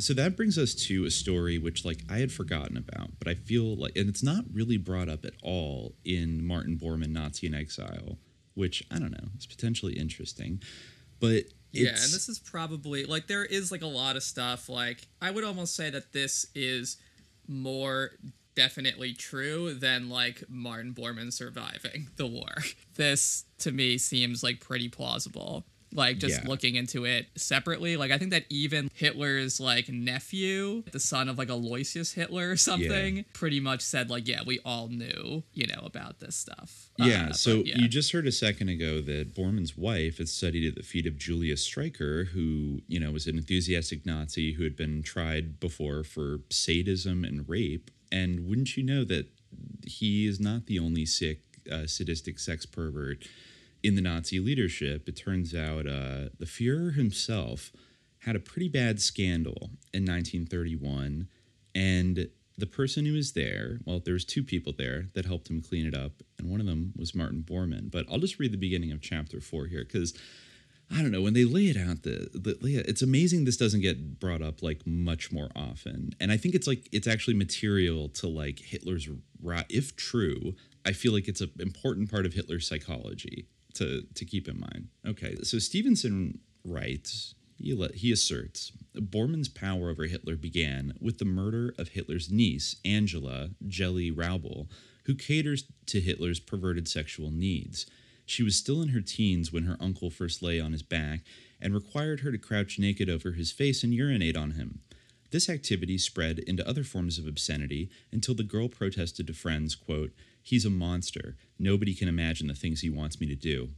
So that brings us to a story which, like, I had forgotten about, but I feel like, and it's not really brought up at all in Martin Bormann, Nazi in Exile, which I don't know, is potentially interesting. But yeah, and this is probably like there is like a lot of stuff. Like I would almost say that this is more definitely true than like Martin Bormann surviving the war. This to me seems like pretty plausible. Like just Yeah. looking into it separately, like I think that even Hitler's like nephew, the son of like Aloysius Hitler or something, pretty much said like, yeah, we all knew, you know, about this stuff. Yeah, Uh, so yeah. you just heard a second ago that Bormann's wife had studied at the feet of Julius Streicher, who, you know, was an enthusiastic Nazi who had been tried before for sadism and rape. And wouldn't you know that he is not the only sick, uh, sadistic sex pervert in the Nazi leadership? It turns out uh, the Fuhrer himself had a pretty bad scandal in 1931, and the person who was there, well, there was two people there that helped him clean it up, and one of them was Martin Bormann. But I'll just read the beginning of chapter four here because I don't know when they lay it out. The, the it's amazing this doesn't get brought up like much more often, and I think it's like it's actually material to like Hitler's if true. I feel like it's an important part of Hitler's psychology to to keep in mind. Okay, so Stevenson writes. He, he asserts Bormann's power over Hitler began with the murder of Hitler's niece, Angela Jelly Raubal, who caters to Hitler's perverted sexual needs. She was still in her teens when her uncle first lay on his back and required her to crouch naked over his face and urinate on him. This activity spread into other forms of obscenity until the girl protested to friends, quote, He's a monster. Nobody can imagine the things he wants me to do.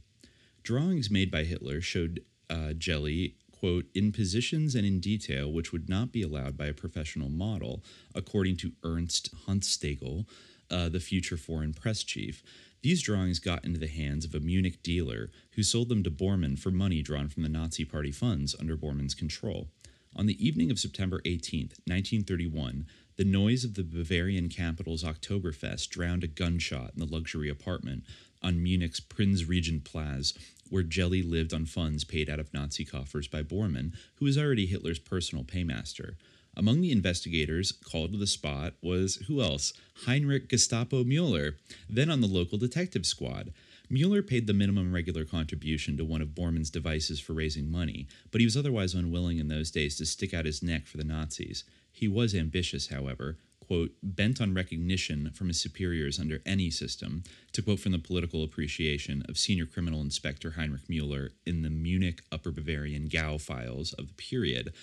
Drawings made by Hitler showed uh, Jelly, quote, in positions and in detail which would not be allowed by a professional model, according to Ernst Hanfstaengl, uh, the future foreign press chief. These drawings got into the hands of a Munich dealer who sold them to Bormann for money drawn from the Nazi Party funds under Bormann's control. On the evening of September 18th, 1931, the noise of the Bavarian capital's Oktoberfest drowned a gunshot in the luxury apartment on Munich's Prinzregentenplatz, where Jelly lived on funds paid out of Nazi coffers by Bormann, who was already Hitler's personal paymaster. Among the investigators called to the spot was who else? Heinrich Gestapo Mueller, then on the local detective squad. Mueller paid the minimum regular contribution to one of Bormann's devices for raising money, but he was otherwise unwilling in those days to stick out his neck for the Nazis. He was ambitious, however, quote, bent on recognition from his superiors under any system, to quote from the political appreciation of senior criminal inspector Heinrich Mueller in the Munich Upper Bavarian Gau files of the period.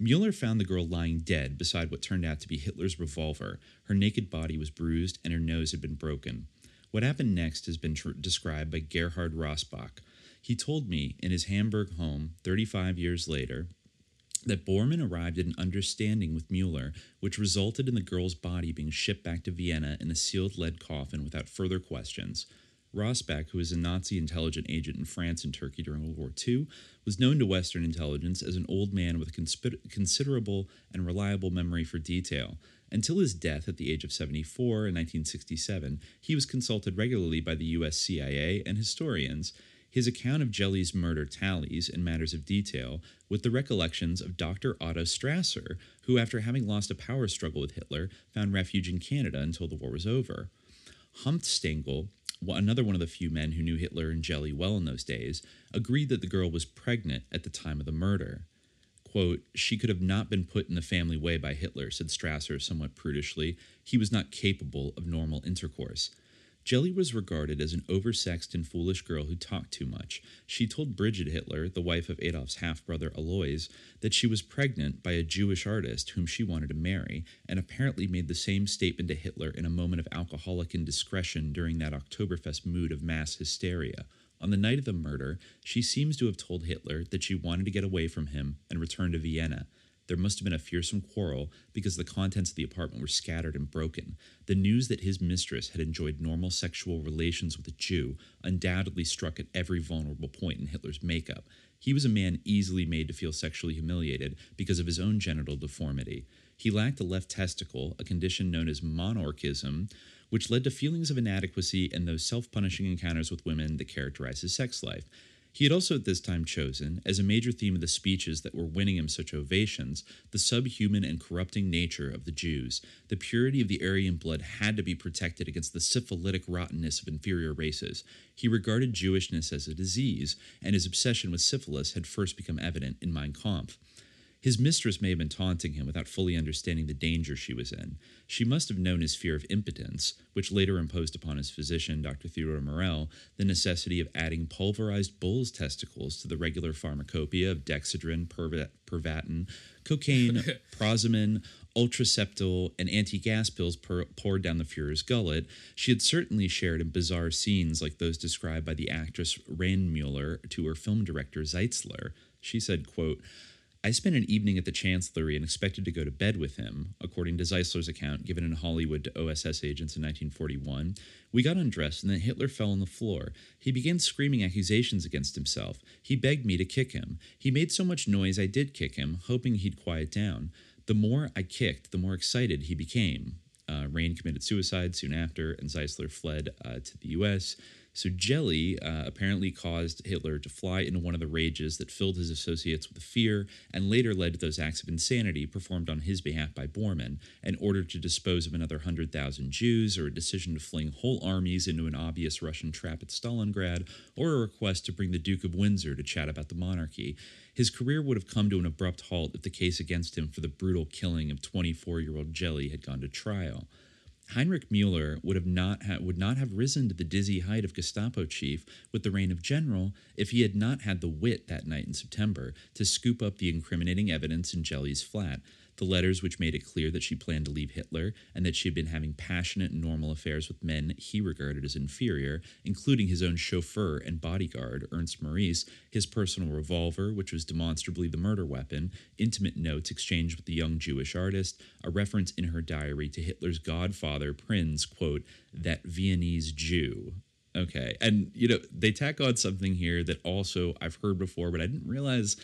Mueller found the girl lying dead beside what turned out to be Hitler's revolver. Her naked body was bruised and her nose had been broken. What happened next has been tr- described by Gerhard Rossbach. He told me in his Hamburg home 35 years later that Bormann arrived at an understanding with Mueller, which resulted in the girl's body being shipped back to Vienna in a sealed lead coffin without further questions. Rossbach, who was a Nazi intelligence agent in France and Turkey during World War II, was known to Western intelligence as an old man with a conspir- considerable and reliable memory for detail. Until his death at the age of 74 in 1967, he was consulted regularly by the US CIA and historians. His account of Jelly's murder tallies, in matters of detail, with the recollections of Dr. Otto Strasser, who, after having lost a power struggle with Hitler, found refuge in Canada until the war was over. Hanfstaengl, another one of the few men who knew Hitler and Jelly well in those days, agreed that the girl was pregnant at the time of the murder. Quote, she could have not been put in the family way by Hitler, said Strasser somewhat prudishly. He was not capable of normal intercourse. Jelly was regarded as an oversexed and foolish girl who talked too much. She told Bridget Hitler, the wife of Adolf's half brother Alois, that she was pregnant by a Jewish artist whom she wanted to marry, and apparently made the same statement to Hitler in a moment of alcoholic indiscretion during that Oktoberfest mood of mass hysteria. On the night of the murder, she seems to have told Hitler that she wanted to get away from him and return to Vienna. There must have been a fearsome quarrel because the contents of the apartment were scattered and broken. The news that his mistress had enjoyed normal sexual relations with a Jew undoubtedly struck at every vulnerable point in Hitler's makeup. He was a man easily made to feel sexually humiliated because of his own genital deformity. He lacked a left testicle, a condition known as monorchism, which led to feelings of inadequacy and those self punishing encounters with women that characterize his sex life. He had also at this time chosen, as a major theme of the speeches that were winning him such ovations, the subhuman and corrupting nature of the Jews. The purity of the Aryan blood had to be protected against the syphilitic rottenness of inferior races. He regarded Jewishness as a disease, and his obsession with syphilis had first become evident in Mein Kampf. His mistress may have been taunting him without fully understanding the danger she was in. She must have known his fear of impotence, which later imposed upon his physician, Dr. Theodore Morell, the necessity of adding pulverized bull's testicles to the regular pharmacopoeia of dexedrine, pervitin, cocaine, prosamine, ultraseptyl, and anti gas pills per- poured down the Fuhrer's gullet. She had certainly shared in bizarre scenes like those described by the actress Mueller to her film director Zeisler. She said, quote, I spent an evening at the Chancellery and expected to go to bed with him, according to Zeisler's account given in Hollywood to OSS agents in 1941. We got undressed, and then Hitler fell on the floor. He began screaming accusations against himself. He begged me to kick him. He made so much noise I did kick him, hoping he'd quiet down. The more I kicked, the more excited he became. Uh, Rain committed suicide soon after, and Zeisler fled uh, to the U.S. So jelly uh, apparently caused Hitler to fly into one of the rages that filled his associates with fear and later led to those acts of insanity performed on his behalf by Bormann, an order to dispose of another 100,000 Jews, or a decision to fling whole armies into an obvious Russian trap at Stalingrad, or a request to bring the Duke of Windsor to chat about the monarchy. His career would have come to an abrupt halt if the case against him for the brutal killing of 24 year old Jelly had gone to trial. Heinrich Mueller would have not ha- would not have risen to the dizzy height of Gestapo chief with the rank of general if he had not had the wit that night in September to scoop up the incriminating evidence in Jelly's flat the letters which made it clear that she planned to leave Hitler and that she had been having passionate normal affairs with men he regarded as inferior, including his own chauffeur and bodyguard, Ernst Maurice, his personal revolver, which was demonstrably the murder weapon, intimate notes exchanged with the young Jewish artist, a reference in her diary to Hitler's godfather, Prinz, quote, that Viennese Jew, Okay. And, you know, they tack on something here that also I've heard before, but I didn't realize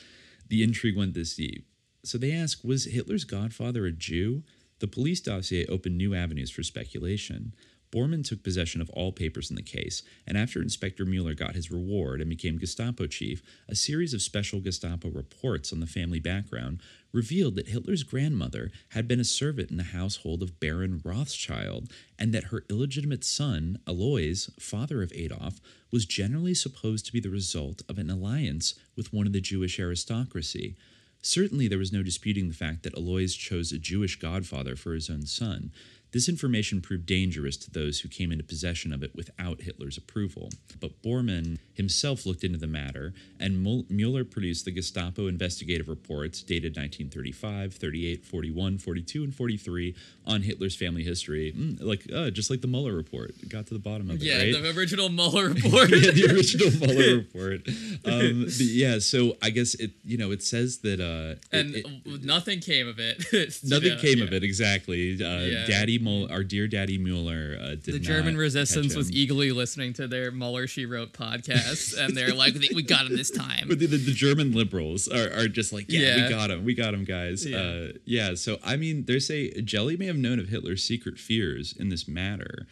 the intrigue went this deep. So they ask Was Hitler's godfather a Jew? The police dossier opened new avenues for speculation. Bormann took possession of all papers in the case, and after Inspector Mueller got his reward and became Gestapo chief, a series of special Gestapo reports on the family background revealed that Hitler's grandmother had been a servant in the household of Baron Rothschild, and that her illegitimate son, Alois, father of Adolf, was generally supposed to be the result of an alliance with one of the Jewish aristocracy. Certainly, there was no disputing the fact that Alois chose a Jewish godfather for his own son, this information proved dangerous to those who came into possession of it without Hitler's approval. But Bormann himself looked into the matter, and Mueller produced the Gestapo investigative reports dated 1935, 38, 41, 42, and 43 on Hitler's family history. Mm, like, uh, just like the Mueller report. Got to the bottom of it, yeah, right? the original Mueller report. yeah, the original Mueller report. Um, yeah, so I guess it, you know, it says that. Uh, and it, it, nothing came of it. nothing came yeah. of it, exactly. Uh, yeah. Daddy Mueller, our dear Daddy Mueller, uh, the German resistance was eagerly listening to their Mueller She Wrote podcast, and they're like, "We got him this time." But the, the, the German liberals are, are just like, yeah, yeah, we got him, we got him, guys." Yeah. Uh, yeah. So I mean, they say Jelly may have known of Hitler's secret fears in this matter,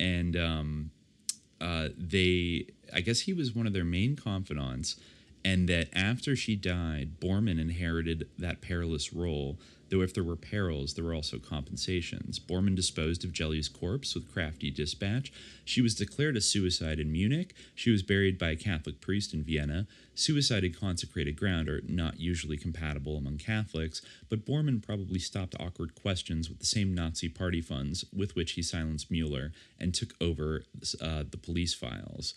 and um, uh, they, I guess, he was one of their main confidants. And that after she died, Bormann inherited that perilous role though if there were perils, there were also compensations. Bormann disposed of Jelly's corpse with crafty dispatch. She was declared a suicide in Munich. She was buried by a Catholic priest in Vienna. Suicide in consecrated ground are not usually compatible among Catholics, but Bormann probably stopped awkward questions with the same Nazi party funds with which he silenced Mueller and took over uh, the police files.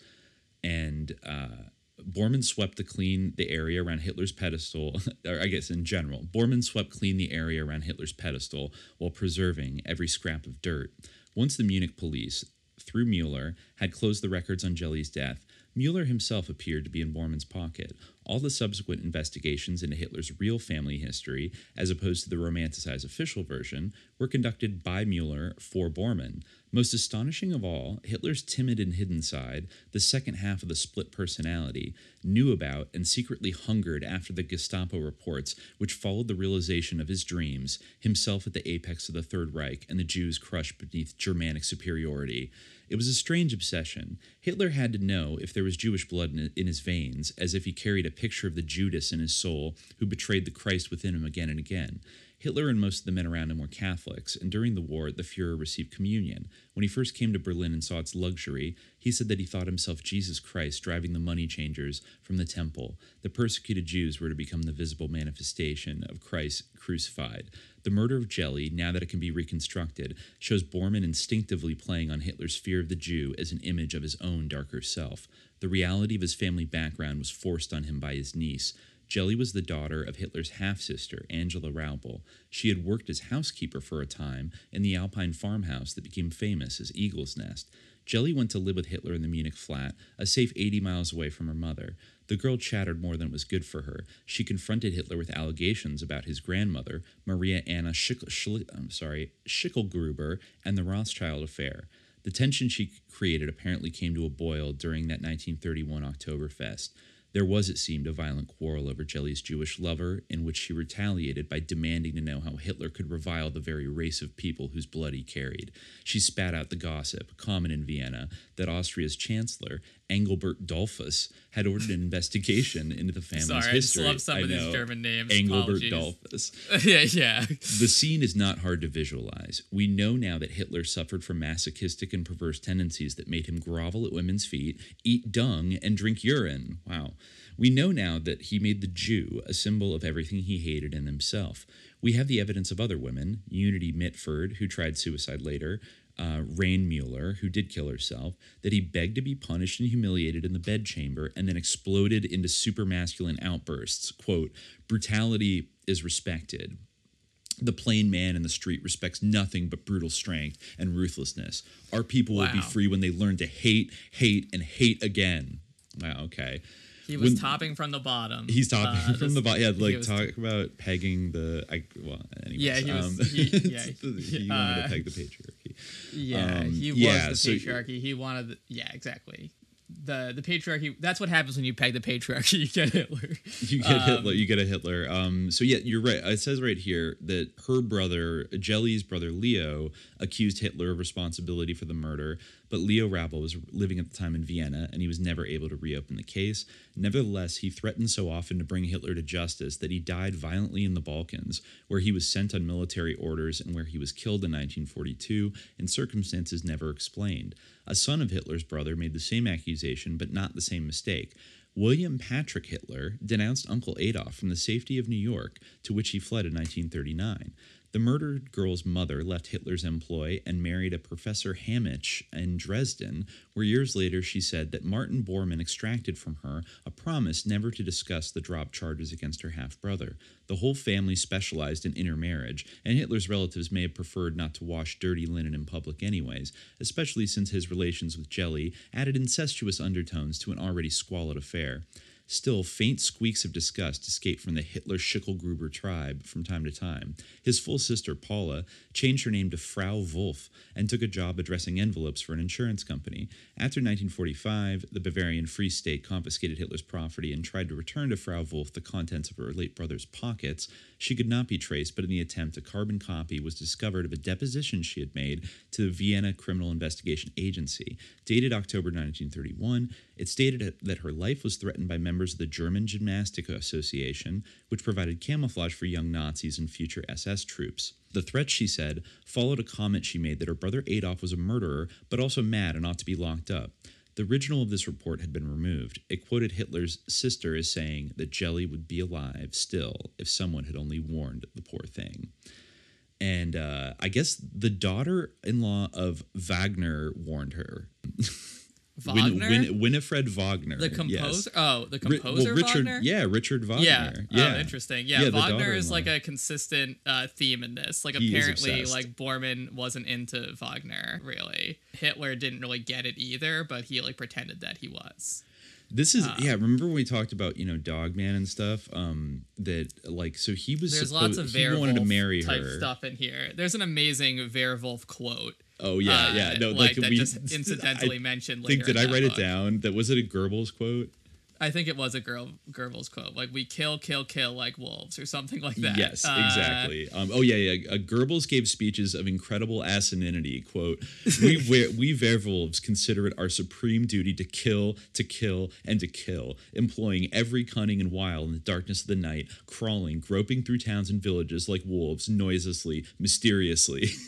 And uh, Bormann swept the clean the area around Hitler's pedestal, or I guess in general, Bormann swept clean the area around Hitler's pedestal while preserving every scrap of dirt. Once the Munich police, through Mueller, had closed the records on Jelly's death, Mueller himself appeared to be in Bormann's pocket. All the subsequent investigations into Hitler's real family history, as opposed to the romanticized official version, were conducted by Mueller for Bormann. Most astonishing of all, Hitler's timid and hidden side, the second half of the split personality, knew about and secretly hungered after the Gestapo reports which followed the realization of his dreams, himself at the apex of the Third Reich and the Jews crushed beneath Germanic superiority. It was a strange obsession. Hitler had to know if there was Jewish blood in, his veins, as if he carried a picture of the Judas in his soul who betrayed the Christ within him again and again. Hitler and most of the men around him were Catholics, and during the war, the Fuhrer received communion. When he first came to Berlin and saw its luxury, he said that he thought himself Jesus Christ driving the money changers from the temple. The persecuted Jews were to become the visible manifestation of Christ crucified. The murder of Jelly, now that it can be reconstructed, shows Bormann instinctively playing on Hitler's fear of the Jew as an image of his own darker self. The reality of his family background was forced on him by his niece. Jelly was the daughter of Hitler's half sister, Angela Raubal. She had worked as housekeeper for a time in the Alpine farmhouse that became famous as Eagle's Nest. Jelly went to live with Hitler in the Munich flat, a safe 80 miles away from her mother. The girl chattered more than was good for her. She confronted Hitler with allegations about his grandmother, Maria Anna sorry, Schickelgruber, and the Rothschild affair. The tension she created apparently came to a boil during that 1931 Oktoberfest. There was, it seemed, a violent quarrel over Jelly's Jewish lover, in which she retaliated by demanding to know how Hitler could revile the very race of people whose blood he carried. She spat out the gossip, common in Vienna, that Austria's chancellor, Engelbert Dollfuss, had ordered an investigation into the family's Sorry, history. I slept some I of these. German names. Engelbert Apologies. Dollfuss. yeah, yeah. The scene is not hard to visualize. We know now that Hitler suffered from masochistic and perverse tendencies that made him grovel at women's feet, eat dung, and drink urine. Wow. We know now that he made the Jew a symbol of everything he hated in himself. We have the evidence of other women Unity Mitford, who tried suicide later, uh, Rain Mueller, who did kill herself, that he begged to be punished and humiliated in the bedchamber and then exploded into supermasculine outbursts. Quote, brutality is respected. The plain man in the street respects nothing but brutal strength and ruthlessness. Our people will be free when they learn to hate, hate, and hate again. Wow, okay. He was When- topping from the bottom. He's topping Uh, from the bottom. Yeah, like was- talk about pegging the. I well, anyways, Yeah, he was- um, he- yeah, he wanted uh, to peg the patriarchy. Yeah, Um, he was so- the patriarchy. he wanted. The, yeah, exactly. The the patriarchy. That's what happens when you peg the patriarchy. You get Hitler. You get Um, Hitler. You get a Hitler. Um, so yeah, you're right. It says right here that her brother, Jelly's brother Leo, accused Hitler of responsibility for the murder. But Leo Raubal was living at the time in Vienna, and he was never able to reopen the case. Nevertheless, he threatened so often to bring Hitler to justice that he died violently in the Balkans, where he was sent on military orders and where he was killed in 1942 in circumstances never explained. A son of Hitler's brother made the same accusation, but not the same mistake. William Patrick Hitler denounced Uncle Adolf from the safety of New York, to which he fled in 1939. The murdered girl's mother left Hitler's employ and married a Professor Hammitzsch in Dresden, where years later she said that Martin Bormann extracted from her a promise never to discuss the dropped charges against her half brother. The whole family specialized in intermarriage, and Hitler's relatives may have preferred not to wash dirty linen in public, anyways, especially since his relations with Jelly added incestuous undertones to an already squalid affair. Still, faint squeaks of disgust escaped from the Hitler Schickelgruber tribe from time to time. His full sister, Paula, changed her name to Frau Wolf and took a job addressing envelopes for an insurance company. After 1945, the Bavarian Free State confiscated Hitler's property and tried to return to Frau Wolf the contents of her late brother's pockets. She could not be traced, but in the attempt, a carbon copy was discovered of a deposition she had made to the Vienna Criminal Investigation Agency. Dated October 1931, it stated that her life was threatened by members of the German Gymnastic Association, which provided camouflage for young Nazis and future SS troops. The threat, she said, followed a comment she made that her brother Adolf was a murderer, but also mad and ought to be locked up. The original of this report had been removed. It quoted Hitler's sister as saying that Jelly would be alive still if someone had only warned the poor thing. And uh, I guess the daughter in law of Wagner warned her. Win- Wagner, Win- Winifred Wagner. the yes. composer. Oh, the composer. well, Richard, Wagner? yeah, Richard Wagner. Yeah. yeah. Oh, interesting. Yeah, Yeah, Wagner is like a consistent uh, theme in this. Like He apparently, like Bormann wasn't into Wagner really. Hitler didn't really get it either, but he like pretended that he was. This is Uh, yeah. Remember when we talked about you know Dogman and stuff? Um, that like so he was There's supposed, lots of he wanted to Werewolf marry type her. stuff in here. There's an amazing Werewolf quote Oh yeah, uh, yeah. No, like, like, that we just incidentally I mentioned. think did I write book. it down? That was it a Goebbels quote? I think it was a girl Goebbels quote, like "We kill, kill, kill like wolves" or something like that. Yes, Uh, exactly. Um, oh yeah, yeah. Uh, Goebbels gave speeches of incredible asininity. "Quote: We we, we werewolves consider it our supreme duty to kill, to kill, and to kill, employing every cunning and wile in the darkness of the night, crawling, groping through towns and villages like wolves, noiselessly, mysteriously."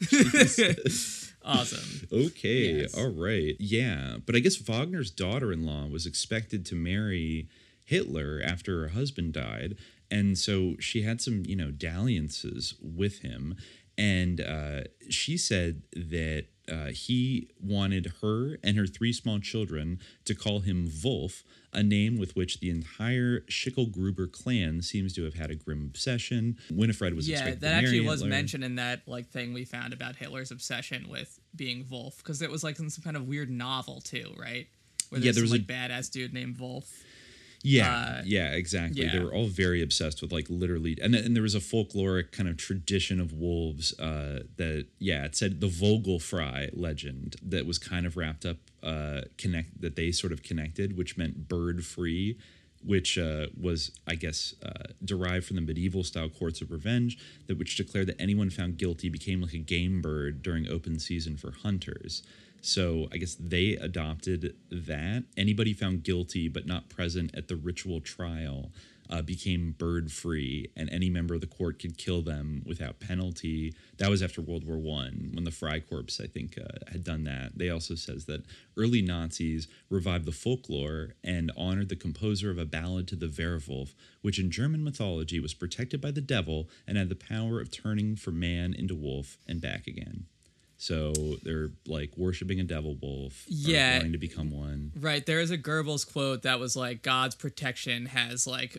awesome. Okay, Yes. all right. Yeah, but I guess Wagner's daughter in law was expected to marry Hitler after her husband died. And so she had some, you know, dalliances with him. And uh, she said that uh, he wanted her and her three small children to call him Wolf, a name with which the entire Schickelgruber clan seems to have had a grim obsession. Winifred was Yeah, that actually was Hitler. mentioned in that like thing we found about Hitler's obsession with being Wolf, because it was like in some kind of weird novel too, right? Where Yeah, there's there was some, a- like badass dude named Wolf. Yeah, Uh, yeah, exactly. They were all very obsessed with like literally, and and there was a folkloric kind of tradition of wolves uh, that yeah, it said the Vogelfrei legend that was kind of wrapped up uh, connect that they sort of connected, which meant bird free. Which uh, was, I guess, uh, derived from the medieval style courts of revenge, that which declared that anyone found guilty became like a game bird during open season for hunters. So I guess they adopted that. Anybody found guilty but not present at the ritual trial uh, became bird free, and any member of the court could kill them without penalty. That was after World War One, when the Freikorps, I think, uh, had done that. They also says that early Nazis revived the folklore and honored the composer of a ballad to the Werwolf, which in German mythology was protected by the devil and had the power of turning from man into wolf and back again. So they're like worshiping a devil wolf, Yeah. wanting to become one. Right, there is a Goebbels quote that was like God's protection has like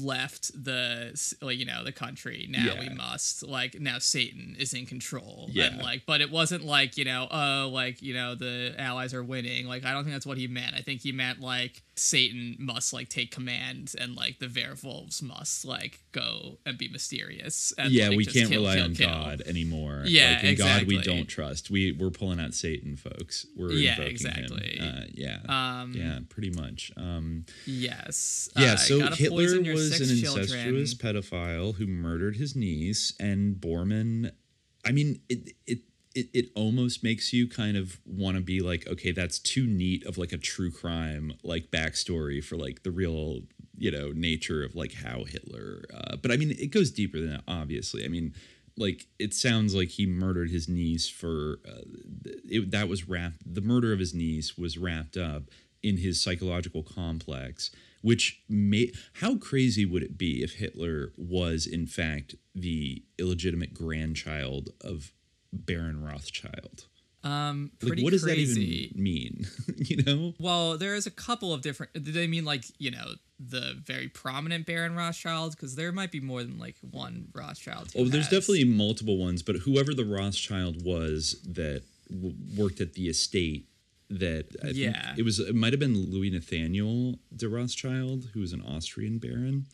left the like you know the country. Now we must like now Satan is in control. Yeah. And like but it wasn't like, you know, oh like, you know, the allies are winning. Like I don't think that's what he meant. I think he meant like Satan must like take command and like the werewolves must like go and be mysterious. And, yeah, like, we can't kill, rely kill, on kill. God anymore. Yeah, like, in God we don't trust. We we're pulling out Satan, folks. We're Yeah, invoking exactly. Him. Uh, yeah, Um yeah, pretty much. Um, Yes. yeah, Uh, so Hitler was an children. incestuous pedophile who murdered his niece, and Bormann. I mean, it it. It, it almost makes you kind of want to be like, okay, that's too neat of like a true crime like backstory for like the real, you know, nature of like how Hitler. Uh, but I mean, it goes deeper than that. Obviously, I mean, like it sounds like he murdered his niece for uh, it, that was wrapped. The murder of his niece was wrapped up in his psychological complex which may how crazy would it be if Hitler was in fact the illegitimate grandchild of Baron Rothschild? Um, Like what does crazy. that even mean? you know? Well, there is a couple of different. Do they mean like you know the very prominent Baron Rothschild? Because there might be more than like one Rothschild. Oh, there's has- definitely multiple ones, but whoever the Rothschild was that w- worked at the estate that I think Yeah. it was it might have been Louis Nathaniel de Rothschild who was an Austrian baron.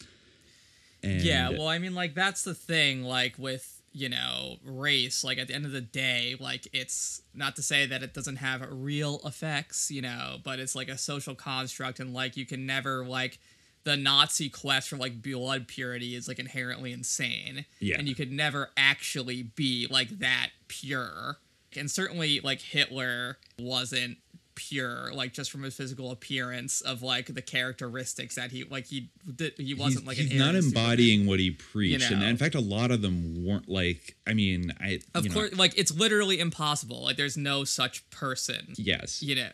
And Yeah, well, I mean, like that's the thing. Like with you know race, like at the end of the day, like it's not to say that it doesn't have real effects, you know, but it's like a social construct, and like you can never like the Nazi quest for like blood purity is like inherently insane. Yeah. and you could never actually be like that pure, and certainly like Hitler wasn't pure like just from his physical appearance of like the characteristics that he like he did he wasn't he's, like he's an not embodying what he preached, and know. in fact, a lot of them weren't like. I mean, I Of you know, course, like it's literally impossible. Like there's no such person. yes, You know,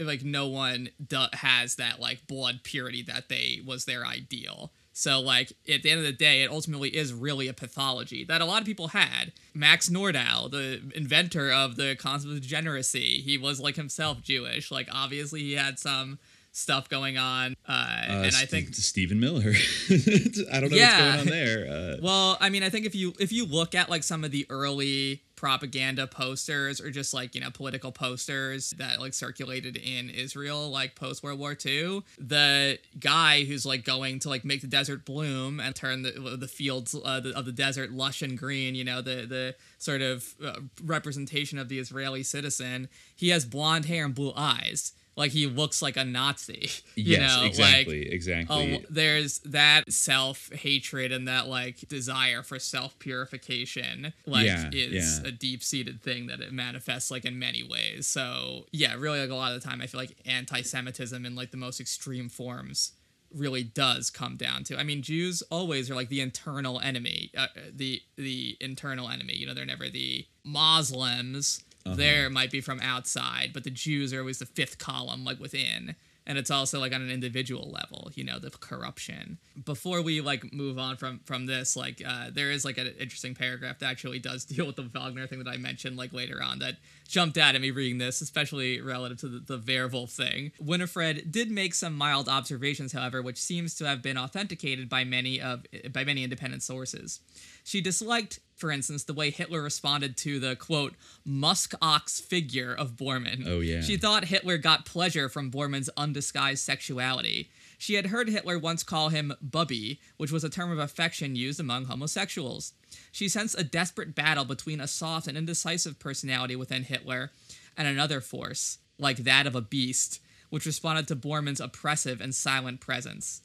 like no one do- has that like blood purity that they was their ideal. So like at the end of the day, it ultimately is really a pathology that a lot of people had. Max Nordau, the inventor of the concept of degeneracy, he was like himself Jewish. Like obviously he had some stuff going on, uh, uh, and I think Stephen Miller. I don't know Yeah. what's going on there. Uh, Well, I mean, I think if you if you look at like some of the early propaganda posters or just like you know political posters that like circulated in Israel like post World War II. The guy who's like going to like make the desert bloom and turn the the fields uh, the, of the desert lush and green. You know the the sort of uh, representation of the Israeli citizen. He has blonde hair and blue eyes like he looks like a Nazi. You yes, know, exactly, like, exactly. Oh, there's that self hatred and that like desire for self purification. Like Yeah, is yeah. a deep seated thing that it manifests like in many ways. So yeah, really like a lot of the time I feel like anti Semitism in like the most extreme forms really does come down to. I mean, Jews always are like the internal enemy, uh, the the internal enemy. You know, they're never the Muslims. There might be from outside, but the Jews are always the fifth column, like within. And it's also like on an individual level, you know, the corruption. Before we like move on from from this, like uh, there is like an interesting paragraph that actually does deal with the Wagner thing that I mentioned like later on that jumped out at me reading this, especially relative to the, the thing. Winifred did make some mild observations, however, which seems to have been authenticated by many of by many independent sources. She disliked, for instance, the way Hitler responded to the quote musk ox figure of Bormann. Oh, yeah. She thought Hitler got pleasure from Bormann's undisguised sexuality. She had heard Hitler once call him Bubby, which was a term of affection used among homosexuals. She sensed a desperate battle between a soft and indecisive personality within Hitler and another force, like that of a beast, which responded to Bormann's oppressive and silent presence.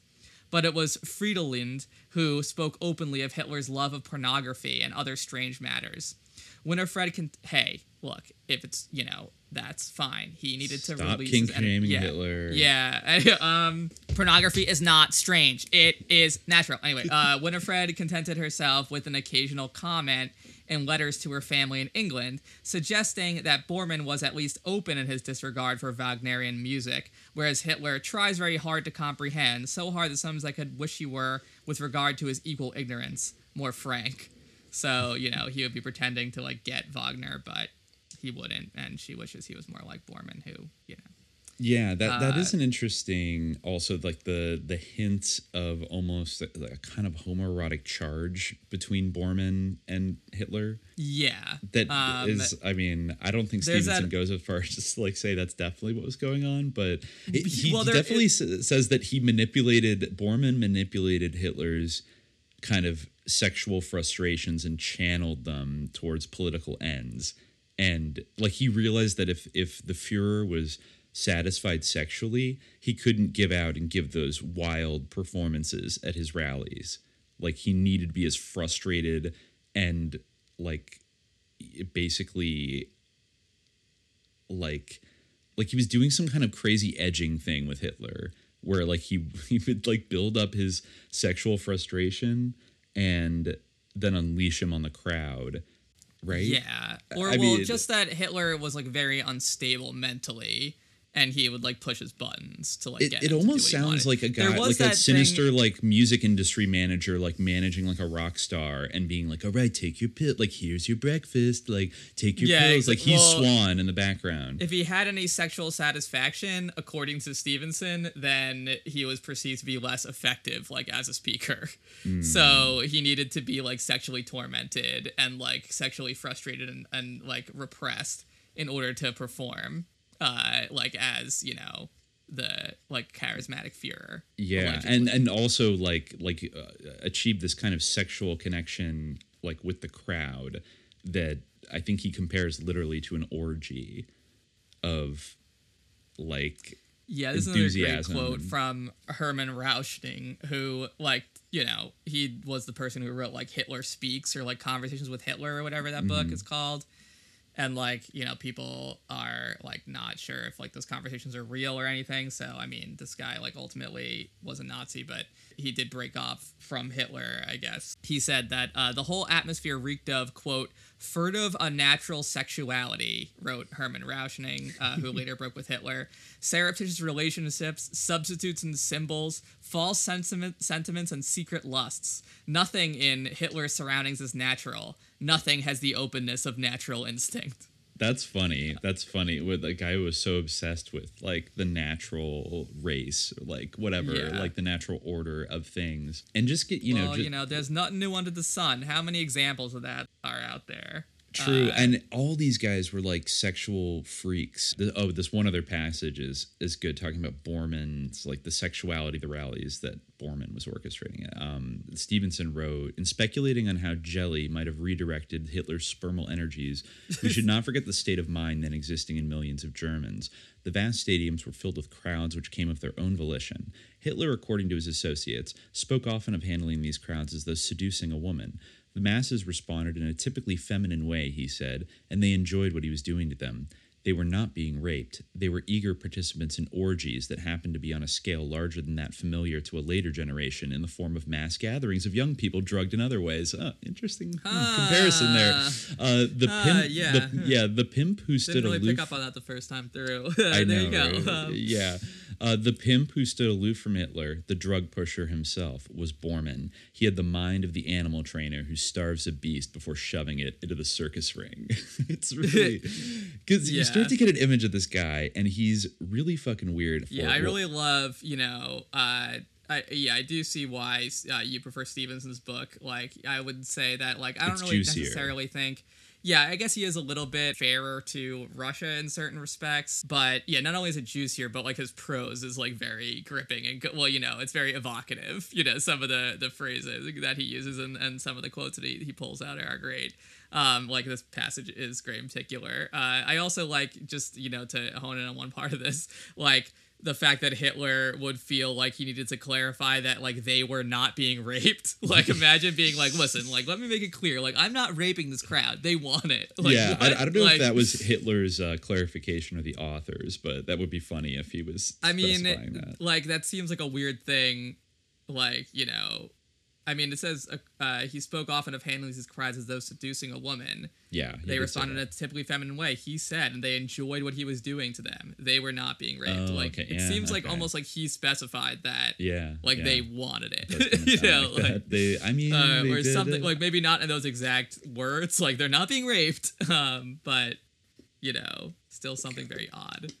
But it was Friedelind who spoke openly of Hitler's love of pornography and other strange matters. Winifred can hey, look, if it's you know that's fine. He needed to Stop release kink his yeah. Hitler. Yeah, um, pornography is not strange. It is natural. Anyway, uh, Winifred contented herself with an occasional comment in letters to her family in England, suggesting that Bormann was at least open in his disregard for Wagnerian music, whereas Hitler tries very hard to comprehend, so hard that sometimes I could wish he were, with regard to his equal ignorance, more frank. So, you know, he would be pretending to like get Wagner, but he wouldn't, and she wishes he was more like Bormann, who, you know. Yeah, that that Uh, is an interesting. Also, like the the hint of almost a, a kind of homoerotic charge between Bormann and Hitler. Yeah. That is, Um, I mean, I don't think Stevenson that- goes as far as just to, like say that's definitely what was going on, but it, he, Well, there- definitely s- says that he manipulated Bormann manipulated Hitler's kind of sexual frustrations and channeled them towards political ends. And like he realized that if if the Fuhrer was satisfied sexually, he couldn't give out and give those wild performances at his rallies. Like he needed to be as frustrated and like basically like like he was doing some kind of crazy edging thing with Hitler where like he he would like build up his sexual frustration and then unleash him on the crowd right Yeah. Or I well, mean- just that Hitler was like very unstable mentally and he would like push his buttons to like it, get it him to do almost what sounds like a guy was like a that sinister thing- like music industry manager like managing like a rock star and being like all right take your pill like here's your breakfast like take your Yeah, pills like he's well, swan in the background if he had any sexual satisfaction, according to Stevenson, then he was perceived to be less effective, like as a speaker. Hmm. So he needed to be like sexually tormented and like sexually frustrated and, and like repressed in order to perform, uh, like as you know the like charismatic Führer. yeah allegedly. and and also like like uh, achieve this kind of sexual connection like with the crowd that i think he compares literally to an orgy of like Yeah, this is another great quote from Hermann Rauschning, who, like, you know, he was the person who wrote, like, Hitler Speaks or, like, Conversations with Hitler or whatever that Mm-hmm. book is called. And, like, you know, people are, like, not sure if, like, those conversations are real or anything. So, I mean, this guy, like, ultimately was a Nazi, but he did break off from Hitler, I guess. He said that uh, the whole atmosphere reeked of, quote, furtive, unnatural sexuality, wrote Hermann Rauschning, uh, who later broke with Hitler. Surreptitious relationships, substitutes and symbols, false sentiment, sentiments, and secret lusts. Nothing in Hitler's surroundings is natural. Nothing has the openness of natural instinct. That's funny. That's funny. With a guy who was so obsessed with like the natural race, like whatever, Yeah. like the natural order of things, and just get you know, well, ju- you know, there's nothing new under the sun. How many examples of that are out there? True, Uh, and all these guys were like sexual freaks. The- oh, this one other passage is is good, talking about Bormann's like the sexuality, the rallies that Bormann was orchestrating. Um, Stevenson wrote, in speculating on how jelly might have redirected Hitler's spermal energies, we should not forget the state of mind then existing in millions of Germans. The vast stadiums were filled with crowds which came of their own volition. Hitler, according to his associates, spoke often of handling these crowds as though seducing a woman. The masses responded in a typically feminine way, he said, and they enjoyed what he was doing to them. They were not being raped. They were eager participants in orgies that happened to be on a scale larger than that familiar to a later generation in the form of mass gatherings of young people drugged in other ways. Uh, interesting hmm, comparison there. Uh, the Ah, pimp, yeah. the, yeah, the pimp who stood Didn't really aloof. pick up on that the first time through. I there know, you go. right? Um, yeah. Uh, the pimp who stood aloof from Hitler, the drug pusher himself, was Bormann. He had the mind of the animal trainer who starves a beast before shoving it into the circus ring. it's really because you start to get an image of this guy, and he's really fucking weird. Yeah, I really love, you know, uh, I, yeah, I do see why uh, you prefer Stevenson's book. Like, I would say that, like, I don't It's really juicier. necessarily think. Yeah, I guess he is a little bit fairer to Russia in certain respects, but yeah, not only is it juicier, but like his prose is like very gripping and well, you know, it's very evocative. You know, some of the the phrases that he uses and, and some of the quotes that he, he pulls out are great. Um, like this passage is great in particular. Uh, I also like just you know to hone in on one part of this, like the fact that Hitler would feel like he needed to clarify that like they were not being raped. Like imagine being like, listen, like let me make it clear, like I'm not raping this crowd. They want it. Like, yeah, I. I don't know Like, if that was Hitler's uh, clarification or the authors, but that would be funny if he was. I mean, that. like that seems like a weird thing. Like you know, I mean, it says uh, uh, he spoke often of handling his cries as though seducing a woman. yeah, They responded in a typically feminine way. He said, and they enjoyed what he was doing to them. They were not being raped. Oh, like okay, it yeah, seems like almost like he specified that. Yeah, Like yeah. they wanted it. Kinda you know, like like. They, I mean, uh, they or something it. like maybe not in those exact words. Like they're not being raped, um, but you know, still something very odd.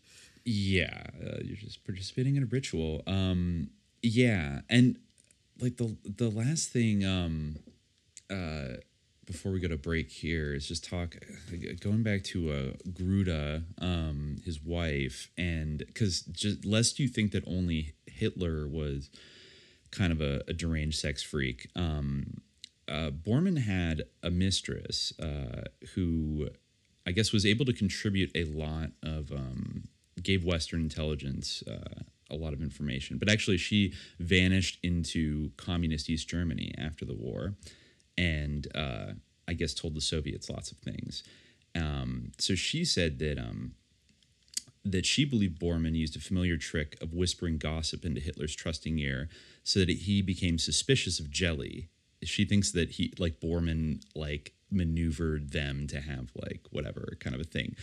Yeah, uh, you're just participating in a ritual. Um, yeah, and like the the last thing um, uh, before we go to break here is just talk going back to uh, Gerda, um, his wife, and because just lest you think that only Hitler was kind of a, a deranged sex freak. Um, uh, Bormann had a mistress uh, who I guess was able to contribute a lot of um, gave Western intelligence uh, a lot of information, but actually she vanished into communist East Germany after the war, and uh, I guess told the Soviets lots of things. Um, so she said that um, that she believed Bormann used a familiar trick of whispering gossip into Hitler's trusting ear so that he became suspicious of Jelly. She thinks that he, like Bormann, like maneuvered them to have like whatever kind of a thing.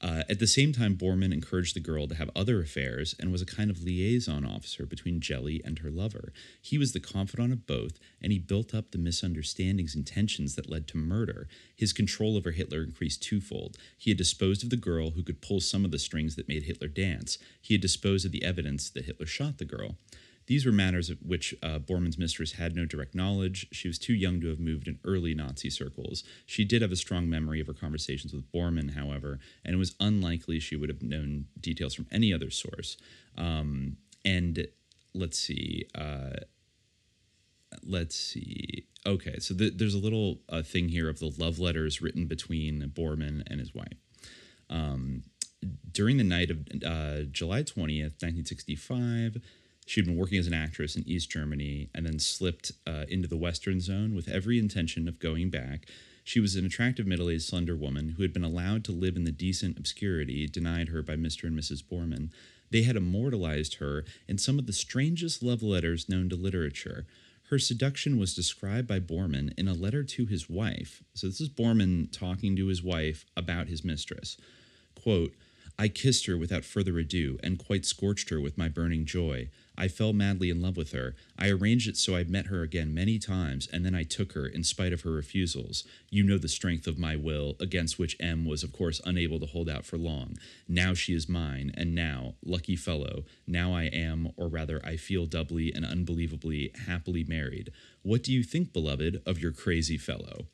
Uh, at the same time, Bormann encouraged the girl to have other affairs and was a kind of liaison officer between Jelly and her lover. He was the confidant of both, and he built up the misunderstandings and tensions that led to murder. His control over Hitler increased twofold. He had disposed of the girl who could pull some of the strings that made Hitler dance. He had disposed of the evidence that Hitler shot the girl. These were matters of which uh, Bormann's mistress had no direct knowledge. She was too young to have moved in early Nazi circles. She did have a strong memory of her conversations with Bormann, however, and it was unlikely she would have known details from any other source. Um, and let's see. Uh, let's see. Okay, so th- there's a little uh, thing here of the love letters written between Bormann and his wife. Um, during the night of uh, July 20th, 1965, she'd been working as an actress in East Germany and then slipped uh, into the Western zone with every intention of going back. She was an attractive, middle aged, slender woman who had been allowed to live in the decent obscurity denied her by Mr. and Mrs. Bormann. They had immortalized her in some of the strangest love letters known to literature. Her seduction was described by Bormann in a letter to his wife. So, this is Bormann talking to his wife about his mistress. Quote, I kissed her without further ado and quite scorched her with my burning joy. I fell madly in love with her. I arranged it so I met her again many times, and then I took her in spite of her refusals. You know the strength of my will, against which M was, of course, unable to hold out for long. Now she is mine, and now, lucky fellow, now I am, or rather, I feel doubly and unbelievably happily married. What do you think, beloved, of your crazy fellow?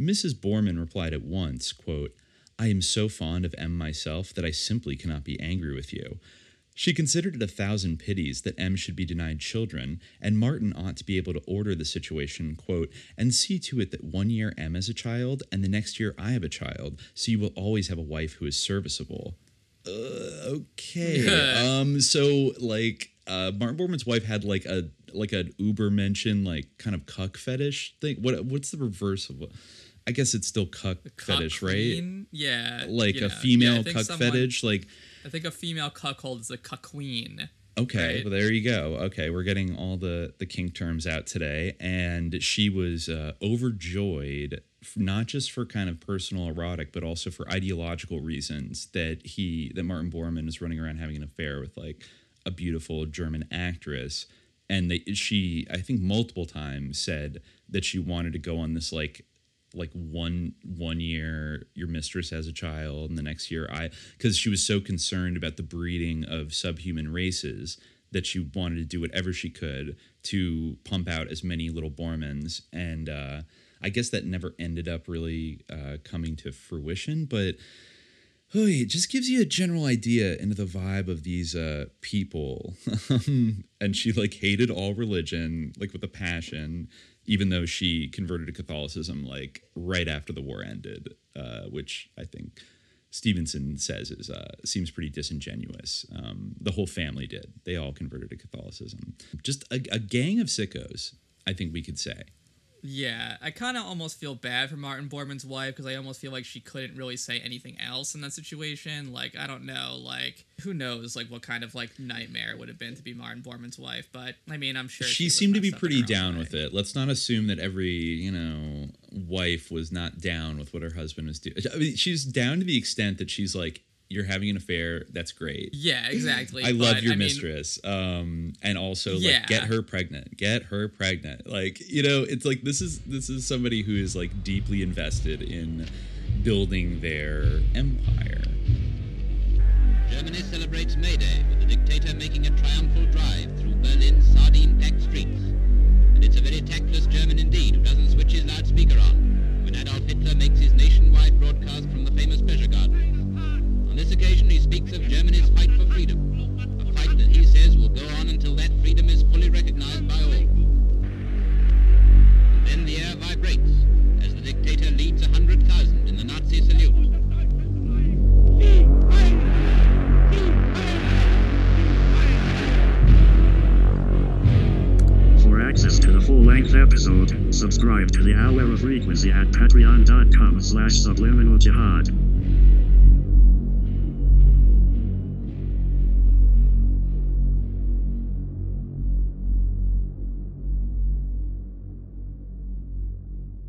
Mrs. Bormann replied at once, quote, I am so fond of M myself that I simply cannot be angry with you. She considered it a thousand pities that M should be denied children, and Martin ought to be able to order the situation, quote, and see to it that one year M has a child, and the next year I have a child, so you will always have a wife who is serviceable. Uh, okay. um, so like uh, Martin Bormann's wife had like a like an Uber mention, like kind of cuck fetish thing. What what's the reverse of? I guess it's still cuck, Cuck fetish, queen? right? Yeah. Like a female Yeah, cuck someone- fetish, like. I think a female cuckold is a cuck queen. Okay, Right. well there you go. Okay, we're getting all the the kink terms out today, and she was uh, overjoyed, not just for kind of personal erotic, but also for ideological reasons that he that Martin Bormann is running around having an affair with like a beautiful German actress, and they she I think multiple times said that she wanted to go on this like like one one year your mistress has a child and the next year i because she was so concerned about the breeding of subhuman races that she wanted to do whatever she could to pump out as many little Bormanns and uh i guess that never ended up really uh coming to fruition but it just gives you a general idea into the vibe of these uh, people. and she like hated all religion, like with a passion, even though she converted to Catholicism like right after the war ended, uh, which I think Stevenson says is uh, seems pretty disingenuous. Um, the whole family did; they all converted to Catholicism. Just a, a gang of sickos, I think we could say. Yeah, I kind of almost feel bad for Martin Bormann's wife because I almost feel like she couldn't really say anything else in that situation. Like, I don't know, like who knows, like what kind of like nightmare it would have been to be Martin Bormann's wife. But I mean, I'm sure she was seemed to be messed up in pretty down way. with it. Let's not assume that every you know wife was not down with what her husband was doing. I mean, she's down to the extent that she's like, "You're having an affair. That's great. Yeah, exactly. I love but, your I mean, mistress." um, and also like, Yeah. get her pregnant. Get her pregnant. Like you know, it's like this is this is somebody who is like deeply invested in building their empire. Germany celebrates May Day with the dictator making a triumphal drive through Berlin's sardine-packed streets. And it's a very tactless German indeed who doesn't switch his loudspeaker on when Adolf Hitler makes his nationwide broadcast from the famous pleasure garden. This occasion, he speaks of Germany's fight for freedom, a fight that he says will go on until that freedom is fully recognized by all. And then the air vibrates as the dictator leads a hundred thousand in the Nazi salute. For access to the full-length episode, subscribe to the Hour of Frequency at patreon.com slash subliminal jihad.